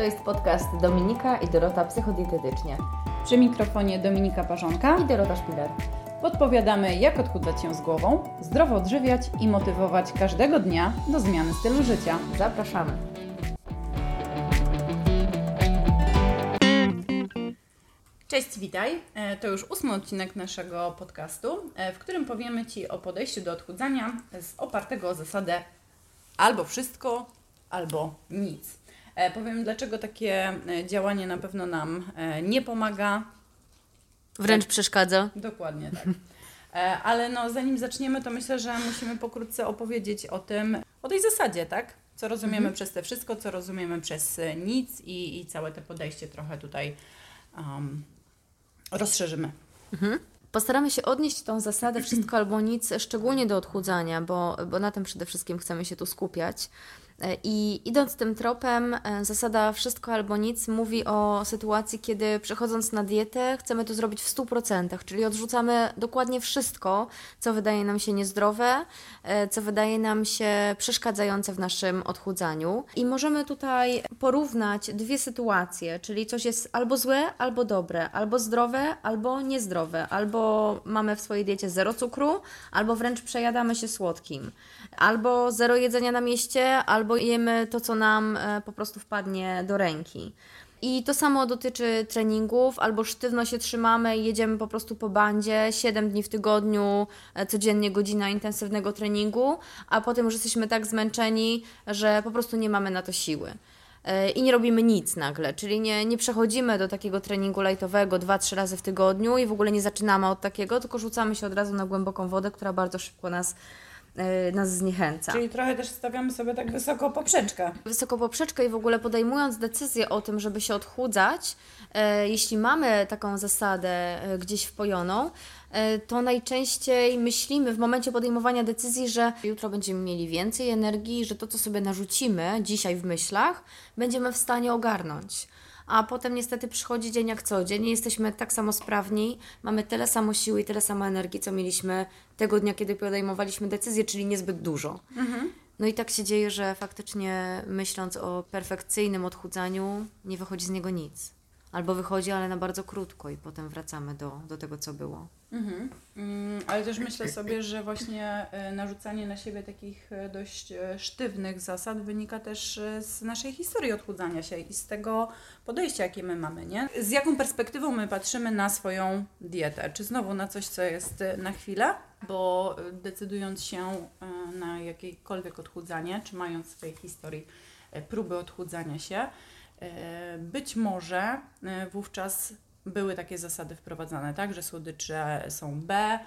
To jest podcast Dominika i Dorota Psychodietetycznie. Przy mikrofonie Dominika Parzonka i Dorota Szpiler. Podpowiadamy, jak odchudzać się z głową, zdrowo odżywiać i motywować każdego dnia do zmiany stylu życia. Zapraszamy. Cześć, witaj. E, to już ósmy odcinek naszego podcastu, e, w którym powiemy Ci o podejściu do odchudzania z opartego o zasadę albo wszystko, albo nic. E, powiem, dlaczego takie działanie na pewno nam nie pomaga. Wręcz tak. przeszkadza. Dokładnie tak. Ale no, zanim zaczniemy, to myślę, że musimy pokrótce opowiedzieć o tym, o tej zasadzie, tak? Co rozumiemy mhm. przez te wszystko, co rozumiemy przez nic i, i całe te podejście trochę tutaj um, rozszerzymy. Mhm. Postaramy się odnieść tą zasadę wszystko albo nic, szczególnie do odchudzania, bo, bo na tym przede wszystkim chcemy się tu skupiać. E, I idąc tym tropem, e, zasada wszystko albo nic mówi o sytuacji, kiedy przechodząc na dietę, chcemy to zrobić w 100%, czyli odrzucamy dokładnie wszystko, co wydaje nam się niezdrowe, e, co wydaje nam się przeszkadzające w naszym odchudzaniu. I możemy tutaj porównać dwie sytuacje, czyli coś jest albo złe, albo dobre, albo zdrowe, albo niezdrowe, albo mamy w swojej diecie zero cukru, albo wręcz przejadamy się słodkim, albo zero jedzenia na mieście, albo albo jemy to, co nam e, po prostu wpadnie do ręki. I to samo dotyczy treningów, albo sztywno się trzymamy i jedziemy po prostu po bandzie 7 dni w tygodniu, e, codziennie godzina intensywnego treningu, a potem już jesteśmy tak zmęczeni, że po prostu nie mamy na to siły. E, I nie robimy nic nagle, czyli nie, nie przechodzimy do takiego treningu lightowego 2-3 razy w tygodniu i w ogóle nie zaczynamy od takiego, tylko rzucamy się od razu na głęboką wodę, która bardzo szybko nas nas zniechęca. Czyli trochę też stawiamy sobie tak wysoko poprzeczkę. Wysoko poprzeczkę i w ogóle podejmując decyzję o tym, żeby się odchudzać, e, jeśli mamy taką zasadę e, gdzieś wpojoną, to najczęściej myślimy w momencie podejmowania decyzji, że jutro będziemy mieli więcej energii, że to, co sobie narzucimy dzisiaj w myślach, będziemy w stanie ogarnąć a potem niestety przychodzi dzień jak co dzień. Jesteśmy tak samo sprawni, mamy tyle samo siły i tyle samo energii, co mieliśmy tego dnia, kiedy podejmowaliśmy decyzję, czyli niezbyt dużo. Mhm. No i tak się dzieje, że faktycznie myśląc o perfekcyjnym odchudzaniu, nie wychodzi z niego nic. Albo wychodzi, ale na bardzo krótko i potem wracamy do, do tego, co było. Mhm. Mm, ale też myślę sobie, że właśnie e, narzucanie na siebie takich e, dość e, sztywnych zasad wynika też z naszej historii odchudzania się i z tego podejścia, jakie my mamy, nie? Z jaką perspektywą my patrzymy na swoją dietę? Czy znowu na coś, co jest na chwilę? Bo decydując się na jakiekolwiek odchudzanie, czy mając w swojej historii próby odchudzania się, być może wówczas były takie zasady wprowadzane, tak, że słodycze są B,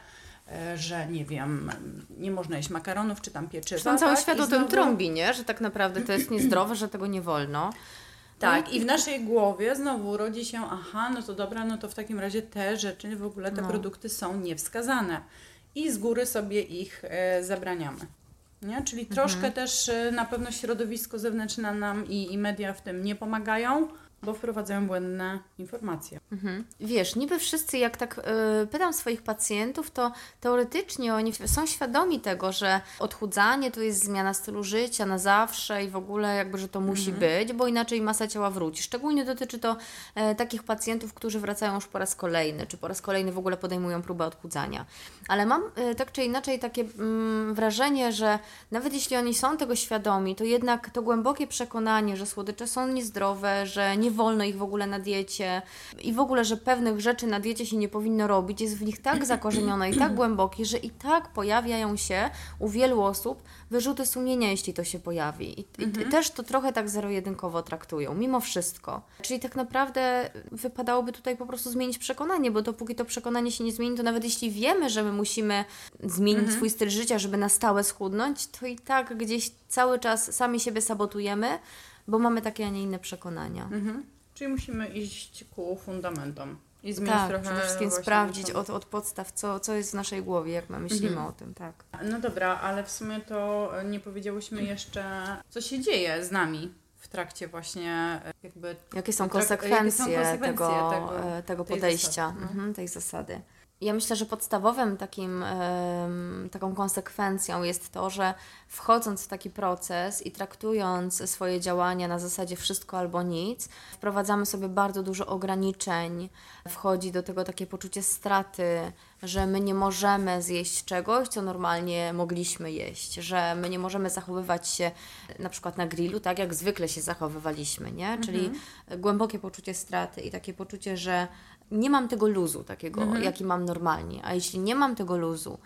e, że nie wiem, nie można jeść makaronów czy tam pieczywa. Zresztą cały tak? świat o tym trąbi, nie? Że tak naprawdę to jest niezdrowe, że tego nie wolno. Tak, i w naszej głowie znowu rodzi się, aha, no to dobra, no to w takim razie te rzeczy, w ogóle te no. produkty są niewskazane. I z góry sobie ich e, zabraniamy. Nie? Czyli mhm. troszkę też e, na pewno środowisko zewnętrzne nam i, i media w tym nie pomagają bo wprowadzają błędne informacje. Mhm. Wiesz, niby wszyscy, jak tak y, pytam swoich pacjentów, to teoretycznie oni są świadomi tego, że odchudzanie to jest zmiana stylu życia na zawsze i w ogóle jakby, że to musi mhm. być, bo inaczej masa ciała wróci. Szczególnie dotyczy to y, takich pacjentów, którzy wracają już po raz kolejny, czy po raz kolejny w ogóle podejmują próbę odchudzania. Ale mam y, tak czy inaczej takie mm, wrażenie, że nawet jeśli oni są tego świadomi, to jednak to głębokie przekonanie, że słodycze są niezdrowe, że nie wolno ich w ogóle na diecie i w ogóle, że pewnych rzeczy na diecie się nie powinno robić, jest w nich tak zakorzenione i tak głębokie, że i tak pojawiają się u wielu osób wyrzuty sumienia, jeśli to się pojawi. I, mhm. i też to trochę tak zero-jedynkowo traktują, mimo wszystko. Czyli tak naprawdę wypadałoby tutaj po prostu zmienić przekonanie, bo dopóki to przekonanie się nie zmieni, to nawet jeśli wiemy, że my musimy zmienić mhm. swój styl życia, żeby na stałe schudnąć, to i tak gdzieś cały czas sami siebie sabotujemy, bo mamy takie, a nie inne przekonania. Mhm. Czyli musimy iść ku fundamentom. I zmienić tak, trochę przede wszystkim sprawdzić od, od podstaw, co, co jest w naszej głowie, jak my myślimy mhm. o tym, tak. No dobra, ale w sumie to nie powiedziałyśmy jeszcze, co się dzieje z nami w trakcie właśnie jakby... Jakie są konsekwencje, jakie są konsekwencje tego, tego, tego podejścia, zasady, no. mhm, tej zasady. Ja myślę, że podstawowym takim, taką konsekwencją jest to, że wchodząc w taki proces i traktując swoje działania na zasadzie wszystko albo nic, wprowadzamy sobie bardzo dużo ograniczeń, wchodzi do tego takie poczucie straty, że my nie możemy zjeść czegoś, co normalnie mogliśmy jeść, że my nie możemy zachowywać się na przykład na grillu tak, jak zwykle się zachowywaliśmy, nie? Czyli mhm. głębokie poczucie straty i takie poczucie, że nie mam tego luzu takiego, mhm. jaki mam normalnie. A jeśli nie mam tego luzu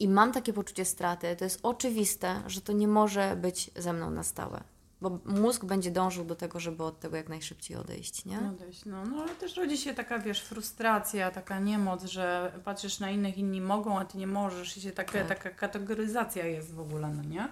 i mam takie poczucie straty, to jest oczywiste, że to nie może być ze mną na stałe. Bo mózg będzie dążył do tego, żeby od tego jak najszybciej odejść, nie? Odejść, no. no ale też rodzi się taka, wiesz, frustracja, taka niemoc, że patrzysz na innych, inni mogą, a ty nie możesz i się taka, tak. taka kategoryzacja jest w ogóle, no nie?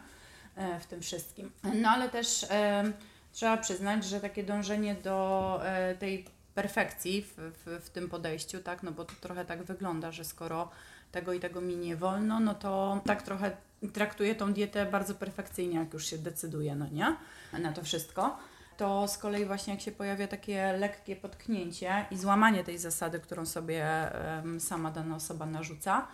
E, w tym wszystkim. No ale też e, trzeba przyznać, że takie dążenie do e, tej perfekcji w, w, w tym podejściu, tak? No bo to trochę tak wygląda, że skoro tego i tego mi nie wolno, no to tak trochę traktuję tą dietę bardzo perfekcyjnie, jak już się decyduje, no nie? Na to wszystko. To z kolei właśnie jak się pojawia takie lekkie potknięcie i złamanie tej zasady, którą sobie sama dana osoba narzuca,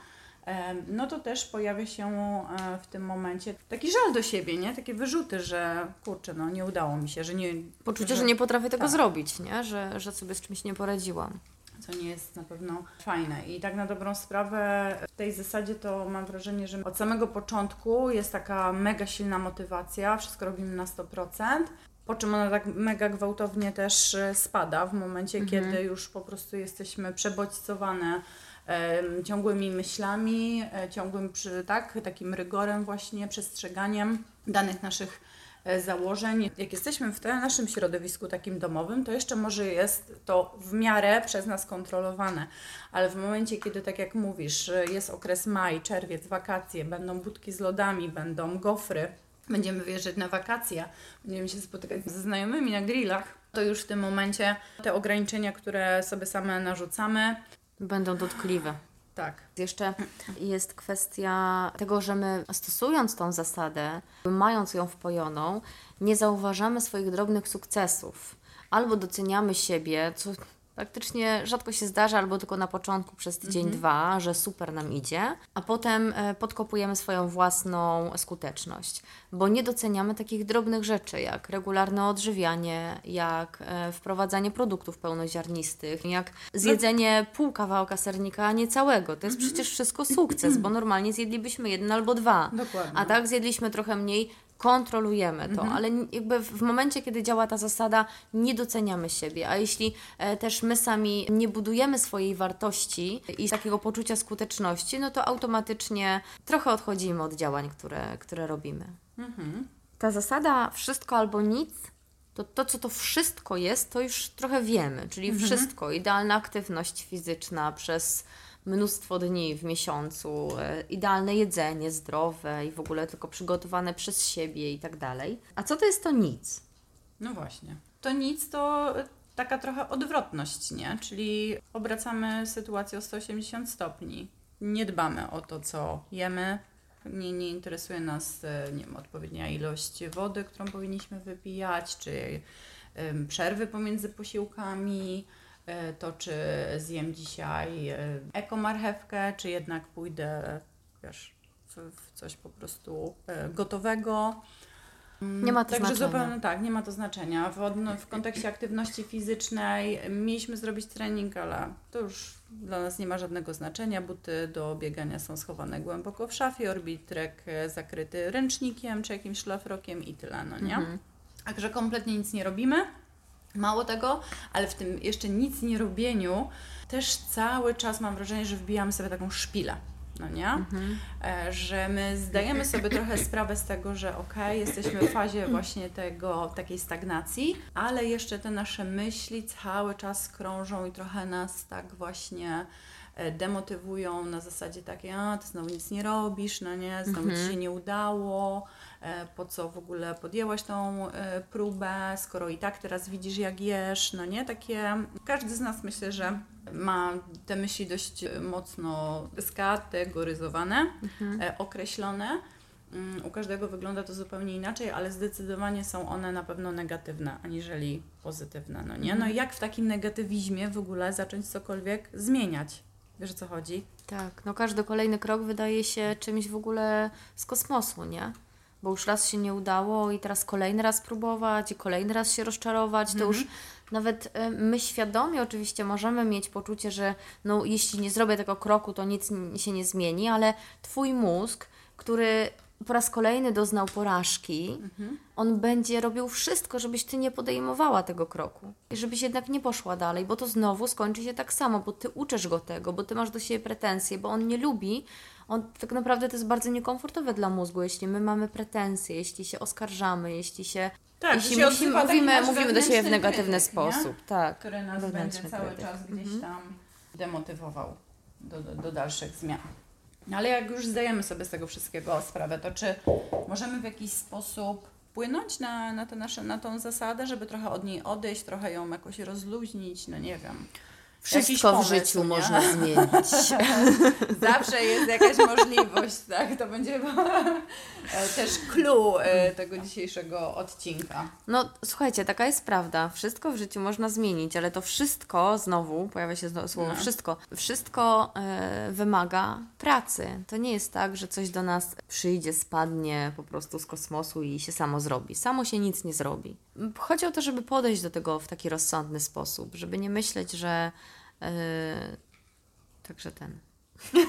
no to też pojawia się e, w tym momencie taki żal do siebie, nie? Takie wyrzuty, że kurczę, no nie udało mi się, że nie... Poczucie, że, że nie potrafię tego tak. zrobić, nie? Że, że sobie z czymś nie poradziłam. Co nie jest na pewno fajne. I tak na dobrą sprawę w tej zasadzie to mam wrażenie, że od samego początku jest taka mega silna motywacja, wszystko robimy na 100%. Po czym ona tak mega gwałtownie też e, spada w momencie, mhm. kiedy już po prostu jesteśmy przebodźcowane ciągłymi myślami, e, ciągłym przy, tak, takim rygorem właśnie, przestrzeganiem danych naszych e, założeń. Jak jesteśmy w tym naszym środowisku takim domowym, to jeszcze może jest to w miarę przez nas kontrolowane, ale w momencie, kiedy tak jak mówisz, jest okres maj, czerwiec, wakacje, będą budki z lodami, będą gofry, będziemy wyjeżdżać na wakacje, będziemy się spotykać ze znajomymi na grillach, to już w tym momencie te ograniczenia, które sobie same narzucamy, Będą dotkliwe. Tak. Jeszcze jest kwestia tego, że my stosując tą zasadę, mając ją wpojoną, nie zauważamy swoich drobnych sukcesów. Albo doceniamy siebie, co Praktycznie rzadko się zdarza, albo tylko na początku przez tydzień, mhm. dwa, że super nam idzie, a potem e, podkopujemy swoją własną skuteczność, bo nie doceniamy takich drobnych rzeczy, jak regularne odżywianie, jak e, wprowadzanie produktów pełnoziarnistych, jak zjedzenie pół kawałka sernika, a nie całego. To jest mhm. przecież wszystko sukces, bo normalnie zjedlibyśmy jeden albo dwa. Dokładnie. A tak zjedliśmy trochę mniej, kontrolujemy to, mhm. ale jakby w momencie, kiedy działa ta zasada, nie doceniamy siebie, a jeśli e, też my sami nie budujemy swojej wartości i takiego poczucia skuteczności, no to automatycznie trochę odchodzimy od działań, które, które robimy. Mhm. Ta zasada wszystko albo nic to to, co to wszystko jest, to już trochę wiemy, czyli mhm. wszystko. Idealna aktywność fizyczna przez mnóstwo dni w miesiącu, e, idealne jedzenie, zdrowe i w ogóle tylko przygotowane przez siebie i tak dalej. A co to jest to nic? No właśnie. To nic to taka trochę odwrotność, nie? Czyli obracamy sytuację o 180 stopni. Nie dbamy o to, co jemy. Nie, nie interesuje nas e, nie wiem, odpowiednia ilość wody, którą powinniśmy wypijać, czy przerwy pomiędzy posiłkami E, to czy zjem dzisiaj e, ekomarchewkę, czy jednak pójdę wiesz, w, w coś po prostu e, gotowego. Nie ma to Także znaczenia. zupełnie tak, nie ma to znaczenia. W, w kontekście aktywności fizycznej mieliśmy zrobić trening, ale to już dla nas nie ma żadnego znaczenia. Buty do biegania są schowane głęboko w szafie, orbitrek zakryty ręcznikiem czy jakimś szlafrokiem i tyle, no nie? Mhm. Także kompletnie nic nie robimy. Mało tego, ale w tym jeszcze nic nie robieniu też cały czas mam wrażenie, że wbijamy sobie taką szpilę. No nie? Mhm. E, że my zdajemy sobie trochę sprawę z tego, że ok, jesteśmy w fazie właśnie tego, takiej stagnacji, ale jeszcze te nasze myśli cały czas krążą i trochę nas tak właśnie e, demotywują na zasadzie takiej, a ty znowu nic nie robisz, no nie, znowu mhm. ci się nie udało, po co w ogóle podjęłaś tą e, próbę, skoro i tak teraz widzisz jak jesz, no nie? Takie, każdy z nas myślę, że ma te myśli dość mocno skategoryzowane, mhm. E, określone. Mm, u każdego wygląda to zupełnie inaczej, ale zdecydowanie są one na pewno negatywne, aniżeli pozytywne, no nie? No i mhm. jak w takim negatywizmie w ogóle zacząć cokolwiek zmieniać? Wiesz o co chodzi? Tak, no każdy kolejny krok wydaje się czymś w ogóle z kosmosu, nie? Bo już raz się nie udało i teraz kolejny raz próbować i kolejny raz się rozczarować, to już nawet e, my świadomie oczywiście możemy mieć poczucie, że no jeśli nie zrobię tego kroku, to nic się nie zmieni, ale Twój mózg, który po raz kolejny doznał porażki, on będzie robił wszystko, żebyś Ty nie podejmowała tego kroku i żebyś jednak nie poszła dalej, bo to znowu skończy się tak samo, bo Ty uczysz go tego, bo Ty masz do siebie pretensje, bo on nie lubi, on tak naprawdę to jest bardzo niekomfortowe dla mózgu, jeśli my mamy pretensje, jeśli się oskarżamy, jeśli się Tak, jeśli się musimy, mówimy, mówimy do siebie w negatywny krytyk, nie? sposób, tak. który nas będzie cały krytyk. czas gdzieś Mhm. tam demotywował do, do, do dalszych zmian. No ale jak już zdajemy sobie z tego wszystkiego sprawę, to czy możemy w jakiś sposób wpłynąć na, na, te nasze, na tą zasadę, żeby trochę od niej odejść, trochę ją jakoś rozluźnić, no nie wiem. Wszystko w pomysł, życiu nie? można zmienić. Zawsze jest jakaś możliwość, tak? To będzie e, też clue e, tego dzisiejszego odcinka. No słuchajcie, taka jest prawda. Wszystko w życiu można zmienić, ale to wszystko, znowu pojawia się słowo No. wszystko, wszystko e, wymaga pracy. To nie jest tak, że coś do nas przyjdzie, spadnie po prostu z kosmosu i się samo zrobi. Samo się nic nie zrobi. Chodzi o to, żeby podejść do tego w taki rozsądny sposób, żeby nie myśleć, że e, także ten.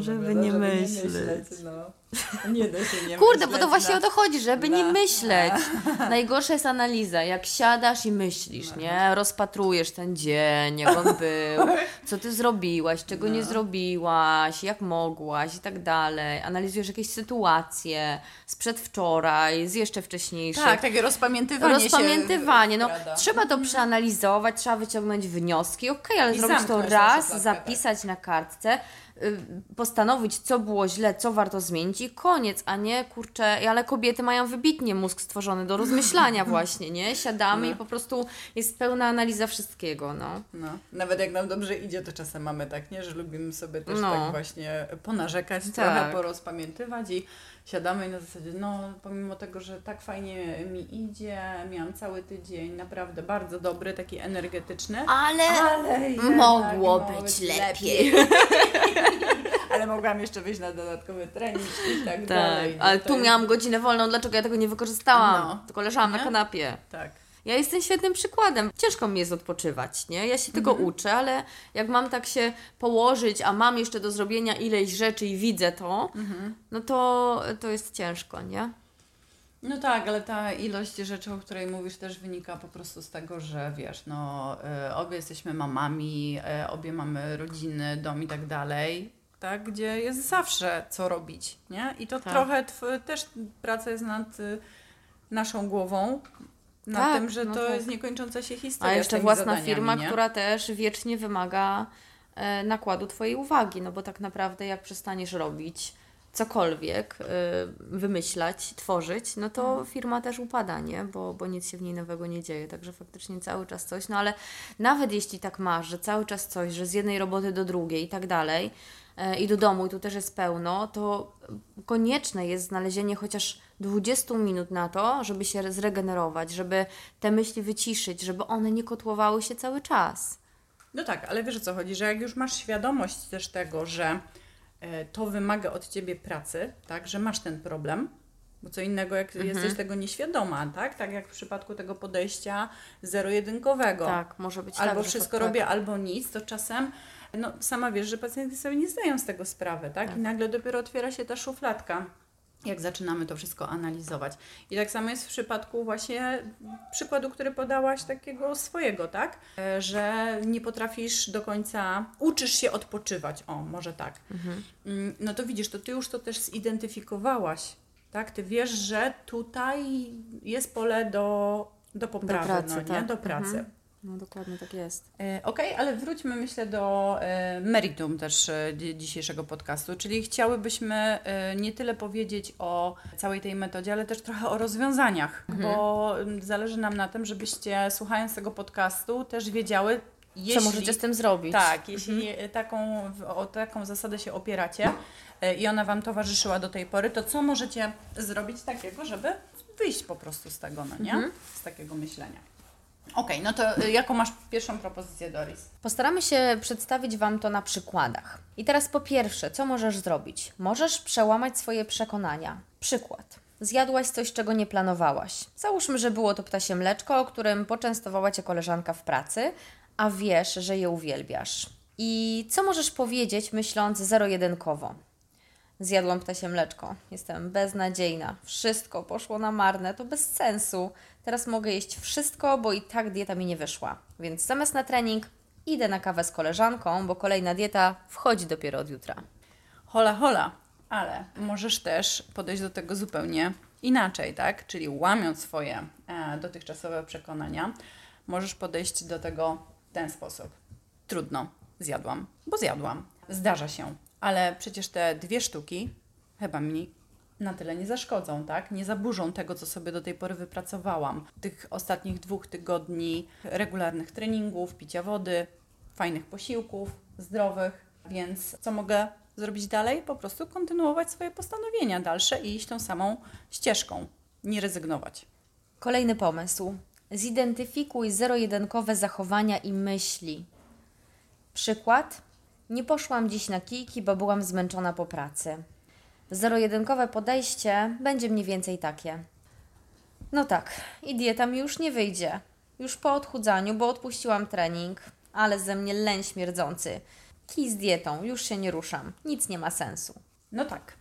Żeby nie myśleć. no. Nie da się nie Kurde, bo to właśnie na- o to chodzi, żeby nie na- myśleć. Najgorsza jest analiza, jak siadasz i myślisz, No. nie? Rozpatrujesz ten dzień, jak on był, co ty zrobiłaś, czego nie No. zrobiłaś, jak mogłaś i tak dalej. Analizujesz jakieś sytuacje z przedwczoraj, z jeszcze wcześniejszych. Tak, takie rozpamiętywanie Rozpamiętywanie, się no trzeba to przeanalizować, trzeba wyciągnąć wnioski, okej, ale I zrobić to raz, zapisać na kartce, y, postanowić, co było źle, co warto zmienić i koniec, a nie, kurczę, ale kobiety mają wybitnie mózg stworzony do rozmyślania właśnie, nie? Siadamy No. i po prostu jest pełna analiza wszystkiego, no. No, nawet jak nam dobrze idzie, to czasem mamy tak, nie, że lubimy sobie też No. tak właśnie ponarzekać, Tak. trochę porozpamiętywać i siadamy i na zasadzie, no pomimo tego, że tak fajnie mi idzie, miałam cały tydzień naprawdę bardzo dobry, taki energetyczny, Ale, ale mogło być być lepiej. ale mogłam jeszcze wyjść na dodatkowy trening i tak, Tak, dalej. No ale tu jest- miałam godzinę wolną, dlaczego ja tego nie wykorzystałam? No. Tylko leżałam na Nie? kanapie. Tak. Ja jestem świetnym przykładem. Ciężko mi jest odpoczywać, nie? Ja się tego Mhm. uczę, ale jak mam tak się położyć, a mam jeszcze do zrobienia ileś rzeczy i widzę to, Mhm. no to, to jest ciężko, nie? No tak, ale ta ilość rzeczy, o której mówisz, też wynika po prostu z tego, że wiesz, no y, obie jesteśmy mamami, y, obie mamy rodziny, dom i tak dalej, tak, gdzie jest zawsze co robić, nie? I to Tak. trochę też praca jest nad y, naszą głową, nad Tak, tym, że no to tak. jest niekończąca się historia. A jeszcze własna firma, nie? która też wiecznie wymaga e, nakładu Twojej uwagi, no bo tak naprawdę jak przestaniesz robić cokolwiek, e, wymyślać, tworzyć, no to Mhm. firma też upada, nie? Bo, bo nic się w niej nowego nie dzieje, także faktycznie cały czas coś, no ale nawet jeśli tak masz, że cały czas coś, że z jednej roboty do drugiej i tak dalej, i do domu, i tu też jest pełno, to konieczne jest znalezienie chociaż 20 minut na to, żeby się zregenerować, żeby te myśli wyciszyć, żeby one nie kotłowały się cały czas. No tak, ale wiesz o co chodzi, że jak już masz świadomość też tego, że e, to wymaga od ciebie pracy, tak, że masz ten problem, bo co innego, jak Mhm. jesteś tego nieświadoma, tak, tak jak w przypadku tego podejścia zero-jedynkowego. Tak, może być Albo tak, wszystko to, tak. robię, albo nic, to czasem, no sama wiesz, że pacjenty sobie nie zdają z tego sprawy, tak? I nagle dopiero otwiera się ta szufladka, jak zaczynamy to wszystko analizować. I tak samo jest w przypadku właśnie przykładu, który podałaś, takiego swojego, tak? E, Że nie potrafisz do końca, uczysz się odpoczywać, o, może tak. Mhm. Mm, No to widzisz, to ty już to też zidentyfikowałaś, tak? Ty wiesz, że tutaj jest pole do, do poprawy, pracy, no nie? tak. Do pracy. Mhm. No dokładnie tak jest. E, Okej, ale wróćmy myślę do e, meritum też e, dzi- dzisiejszego podcastu, czyli chciałybyśmy nie tyle powiedzieć o całej tej metodzie, ale też trochę o rozwiązaniach, bo m, zależy nam na tym, żebyście słuchając tego podcastu też wiedziały, jeśli... Co możecie z tym zrobić? Tak, jeśli taką, w- o taką zasadę się opieracie i ona Wam towarzyszyła do tej pory, to co możecie zrobić takiego, żeby wyjść po prostu z tego, no nie? Z takiego myślenia. Okej, no to y, jaką masz pierwszą propozycję, Doris? Postaramy się przedstawić Wam to na przykładach. I teraz po pierwsze, co możesz zrobić? Możesz przełamać swoje przekonania. Przykład. Zjadłaś coś, czego nie planowałaś. Załóżmy, że było to ptasie mleczko, o którym poczęstowała Cię koleżanka w pracy, a wiesz, że je uwielbiasz. I co możesz powiedzieć, myśląc zero-jedynkowo? Zjadłam ptasie mleczko. Jestem beznadziejna. Wszystko poszło na marne. To bez sensu. Teraz mogę jeść wszystko, bo i tak dieta mi nie wyszła. Więc zamiast na trening idę na kawę z koleżanką, bo kolejna dieta wchodzi dopiero od jutra. Hola, hola, ale możesz też podejść do tego zupełnie inaczej, tak? Czyli łamiąc swoje e, dotychczasowe przekonania, możesz podejść do tego w ten sposób. Trudno, zjadłam, bo zjadłam. Zdarza się, ale przecież te dwie sztuki chyba mi na tyle nie zaszkodzą, tak? Nie zaburzą tego, co sobie do tej pory wypracowałam. Tych ostatnich dwóch tygodni regularnych treningów, picia wody, fajnych posiłków, zdrowych, więc co mogę zrobić dalej? Po prostu kontynuować swoje postanowienia dalsze i iść tą samą ścieżką, nie rezygnować. Kolejny pomysł. Zidentyfikuj zero-jedynkowe zachowania i myśli. Przykład. Nie poszłam dziś na kijki, bo byłam zmęczona po pracy. Zero-jedynkowe podejście będzie mniej więcej takie. No tak, i dieta mi już nie wyjdzie. Już po odchudzaniu, bo odpuściłam trening, ale ze mnie leń śmierdzący. Kij z dietą, już się nie ruszam. Nic nie ma sensu. No tak,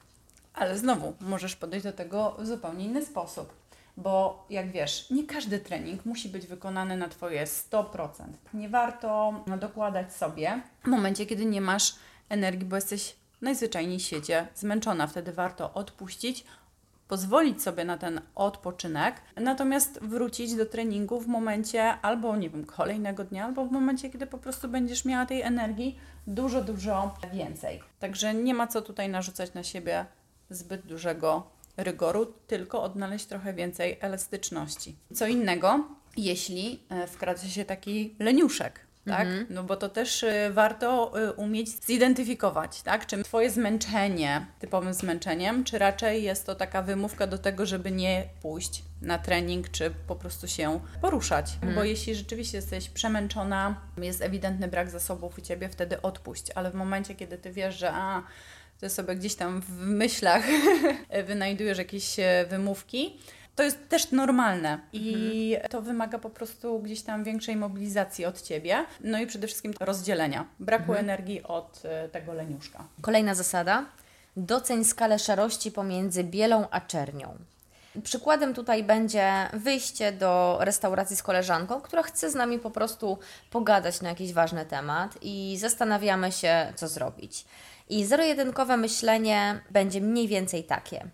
ale znowu możesz podejść do tego w zupełnie inny sposób, bo jak wiesz, nie każdy trening musi być wykonany na Twoje 100%. Nie warto dokładać sobie w momencie, kiedy nie masz energii, bo jesteś najzwyczajniej świecie zmęczona. Wtedy warto odpuścić, pozwolić sobie na ten odpoczynek, natomiast wrócić do treningu w momencie albo, nie wiem, kolejnego dnia, albo w momencie, kiedy po prostu będziesz miała tej energii dużo, dużo więcej. Także nie ma co tutaj narzucać na siebie zbyt dużego rygoru, tylko odnaleźć trochę więcej elastyczności. Co innego, jeśli e, wkradza się taki leniuszek, tak? No bo to też y, warto y, umieć zidentyfikować, tak? Czy Twoje zmęczenie typowym zmęczeniem, czy raczej jest to taka wymówka do tego, żeby nie pójść na trening, czy po prostu się poruszać. Bo jeśli rzeczywiście jesteś przemęczona, jest ewidentny brak zasobów u Ciebie, wtedy odpuść. Ale w momencie, kiedy Ty wiesz, że a, Ty sobie gdzieś tam w myślach wynajdujesz jakieś e, wymówki, to jest też normalne i to wymaga po prostu gdzieś tam większej mobilizacji od ciebie, no i przede wszystkim rozdzielenia, braku energii od e, tego leniuszka. Kolejna zasada. Doceń skalę szarości pomiędzy bielą a czernią. Przykładem tutaj będzie wyjście do restauracji z koleżanką, która chce z nami po prostu pogadać na jakiś ważny temat i zastanawiamy się, co zrobić. I zero-jedynkowe myślenie będzie mniej więcej takie.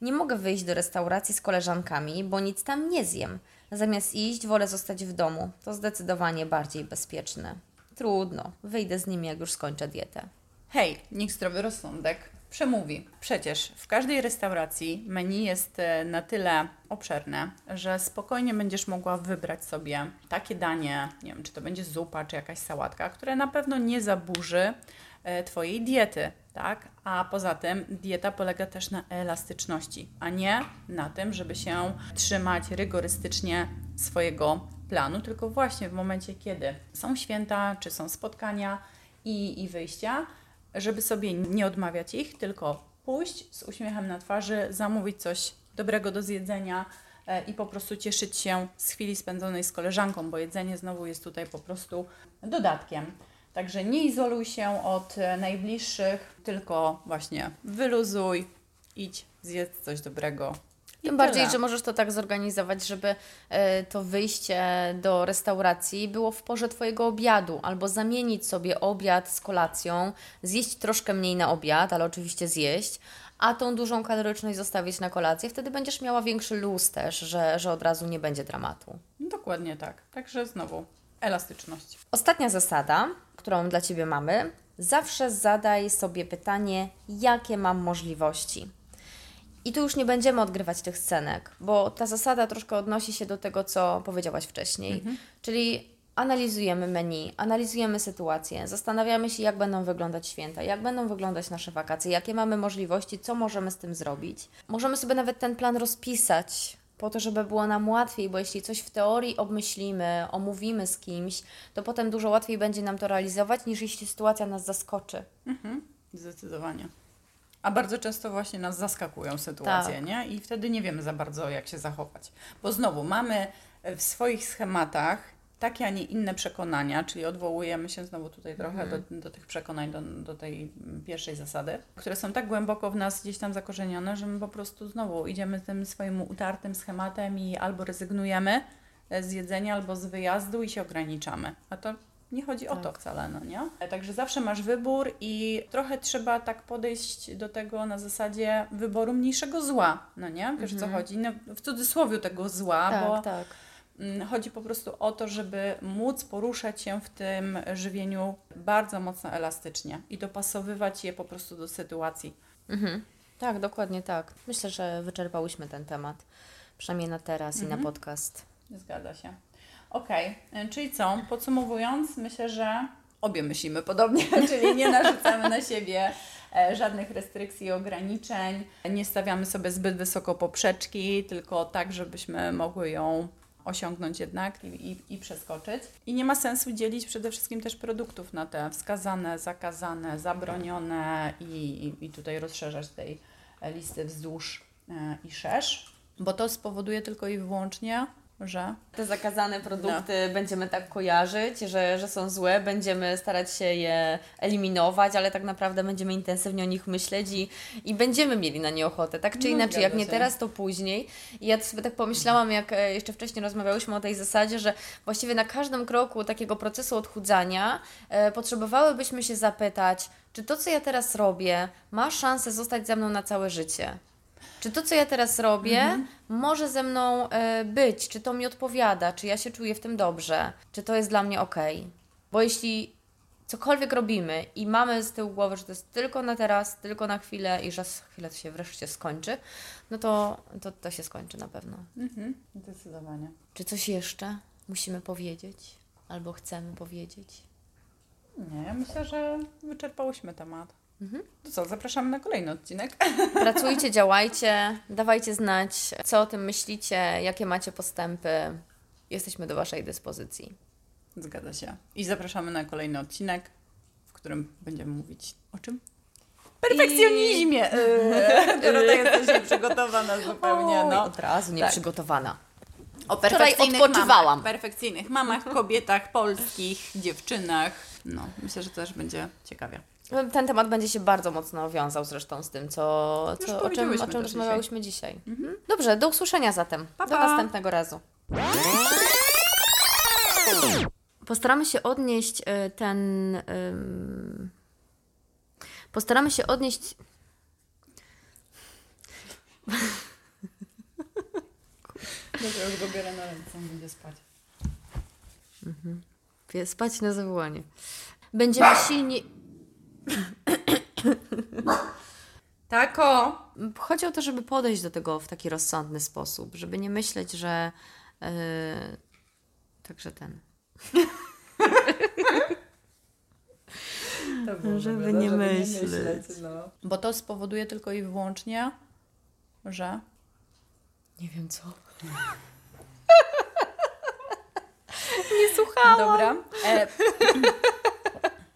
Nie mogę wyjść do restauracji z koleżankami, bo nic tam nie zjem. Zamiast iść, wolę zostać w domu. To zdecydowanie bardziej bezpieczne. Trudno, wyjdę z nimi, jak już skończę dietę. Hej, niech zdrowy rozsądek przemówi. Przecież w każdej restauracji menu jest e, na tyle obszerne, że spokojnie będziesz mogła wybrać sobie takie danie, nie wiem, czy to będzie zupa, czy jakaś sałatka, które na pewno nie zaburzy e, Twojej diety, tak? A poza tym dieta polega też na elastyczności, a nie na tym, żeby się trzymać rygorystycznie swojego planu, tylko właśnie w momencie, kiedy są święta, czy są spotkania i, i wyjścia, żeby sobie nie odmawiać ich, tylko pójść z uśmiechem na twarzy, zamówić coś dobrego do zjedzenia e, i po prostu cieszyć się z chwili spędzonej z koleżanką, bo jedzenie znowu jest tutaj po prostu dodatkiem. Także nie izoluj się od e, najbliższych, tylko właśnie wyluzuj, idź, zjedz coś dobrego. I Tym bardziej, tyle. że możesz to tak zorganizować, żeby e, to wyjście do restauracji było w porze Twojego obiadu, albo zamienić sobie obiad z kolacją, zjeść troszkę mniej na obiad, ale oczywiście zjeść, a tą dużą kaloryczność zostawić na kolację. Wtedy będziesz miała większy luz też, że, że od razu nie będzie dramatu. Dokładnie tak. Także znowu elastyczność. Ostatnia zasada, którą dla Ciebie mamy, zawsze zadaj sobie pytanie, jakie mam możliwości. I tu już nie będziemy odgrywać tych scenek, bo ta zasada troszkę odnosi się do tego, co powiedziałaś wcześniej. Czyli analizujemy menu, analizujemy sytuację, zastanawiamy się, jak będą wyglądać święta, jak będą wyglądać nasze wakacje, jakie mamy możliwości, co możemy z tym zrobić. Możemy sobie nawet ten plan rozpisać po to, żeby było nam łatwiej, bo jeśli coś w teorii obmyślimy, omówimy z kimś, to potem dużo łatwiej będzie nam to realizować, niż jeśli sytuacja nas zaskoczy. Mhm, zdecydowanie. A bardzo często właśnie nas zaskakują sytuacje, Tak. nie? I wtedy nie wiemy za bardzo, jak się zachować. Bo znowu mamy w swoich schematach takie, a nie inne przekonania, czyli odwołujemy się znowu tutaj trochę Mhm. do, do tych przekonań, do, do tej pierwszej zasady, które są tak głęboko w nas gdzieś tam zakorzenione, że my po prostu znowu idziemy tym swoim utartym schematem i albo rezygnujemy e, z jedzenia, albo z wyjazdu i się ograniczamy. A to nie chodzi o to Tak. wcale, no nie? Także zawsze masz wybór i trochę trzeba tak podejść do tego na zasadzie wyboru mniejszego zła, no nie? Wiesz o co Mhm. chodzi? No, w cudzysłowie tego zła, tak, bo tak. Mm, chodzi po prostu o to, żeby móc poruszać się w tym żywieniu bardzo mocno elastycznie i dopasowywać je po prostu do sytuacji. Mhm. Tak, dokładnie tak. Myślę, że wyczerpałyśmy ten temat. Przynajmniej na teraz i Mhm. na podcast. Zgadza się. Okej, y, czyli co? Podsumowując, myślę, że obie myślimy podobnie, czyli nie narzucamy na siebie e, żadnych restrykcji i ograniczeń, nie stawiamy sobie zbyt wysoko poprzeczki, tylko tak, żebyśmy mogły ją osiągnąć jednak i, i, i przeskoczyć. I nie ma sensu dzielić przede wszystkim też produktów na te wskazane, zakazane, zabronione i, i, tutaj rozszerzać tej listy wzdłuż e, i szerz, bo to spowoduje tylko i wyłącznie, że Te zakazane produkty będziemy tak kojarzyć, że, że są złe, będziemy starać się je eliminować, ale tak naprawdę będziemy intensywnie o nich myśleć i, i będziemy mieli na nie ochotę. Tak czy No, inaczej, jak zgadza nie się. teraz, to później. I ja sobie tak pomyślałam, jak e, jeszcze wcześniej rozmawiałyśmy o tej zasadzie, że właściwie na każdym kroku takiego procesu odchudzania e, potrzebowałybyśmy się zapytać, czy to, co ja teraz robię, ma szansę zostać ze mną na całe życie. Czy to, co ja teraz robię, może ze mną e, być? Czy to mi odpowiada? Czy ja się czuję w tym dobrze? Czy to jest dla mnie ok? Bo jeśli cokolwiek robimy i mamy z tyłu głowy, że to jest tylko na teraz, tylko na chwilę i że za chwilę to się wreszcie skończy, no to to, to się skończy na pewno. Mhm, zdecydowanie. Czy coś jeszcze musimy powiedzieć? Albo chcemy powiedzieć? Nie, myślę, że wyczerpałyśmy temat. Mhm. To co, zapraszamy na kolejny odcinek. Pracujcie, działajcie, dawajcie znać, co o tym myślicie, jakie macie postępy. Jesteśmy do Waszej dyspozycji. Zgadza się. I zapraszamy na kolejny odcinek, w którym będziemy mówić o czym? Perfekcjonizmie! Yy, Dorota jesteś przygotowana zupełnie, Oj, no. Od razu Tak. nieprzygotowana. O Wczoraj perfekcyjnych odpoczywałam. Mamach, perfekcyjnych mamach, kobietach, polskich, dziewczynach. No, myślę, że też będzie ciekawie. Ten temat będzie się bardzo mocno wiązał zresztą z tym, co, Już co, o czym, o czym rozmawiałyśmy dzisiaj. Mhm. Dobrze, do usłyszenia zatem. Pa, Do pa. następnego razu. Postaramy się odnieść y, ten. ym, Postaramy się odnieść. Dobrze, już go biorę na ręce, spać. Wie- Spać na zawołanie. Będziemy silni. Tako! Chodzi o to, żeby podejść do tego w taki rozsądny sposób, żeby nie myśleć, że. Yy, także ten. To było Żeby nie żeby myśleć. no. Bo to spowoduje tylko i wyłącznie, że Nie wiem co. nie słuchałam. Dobra. E,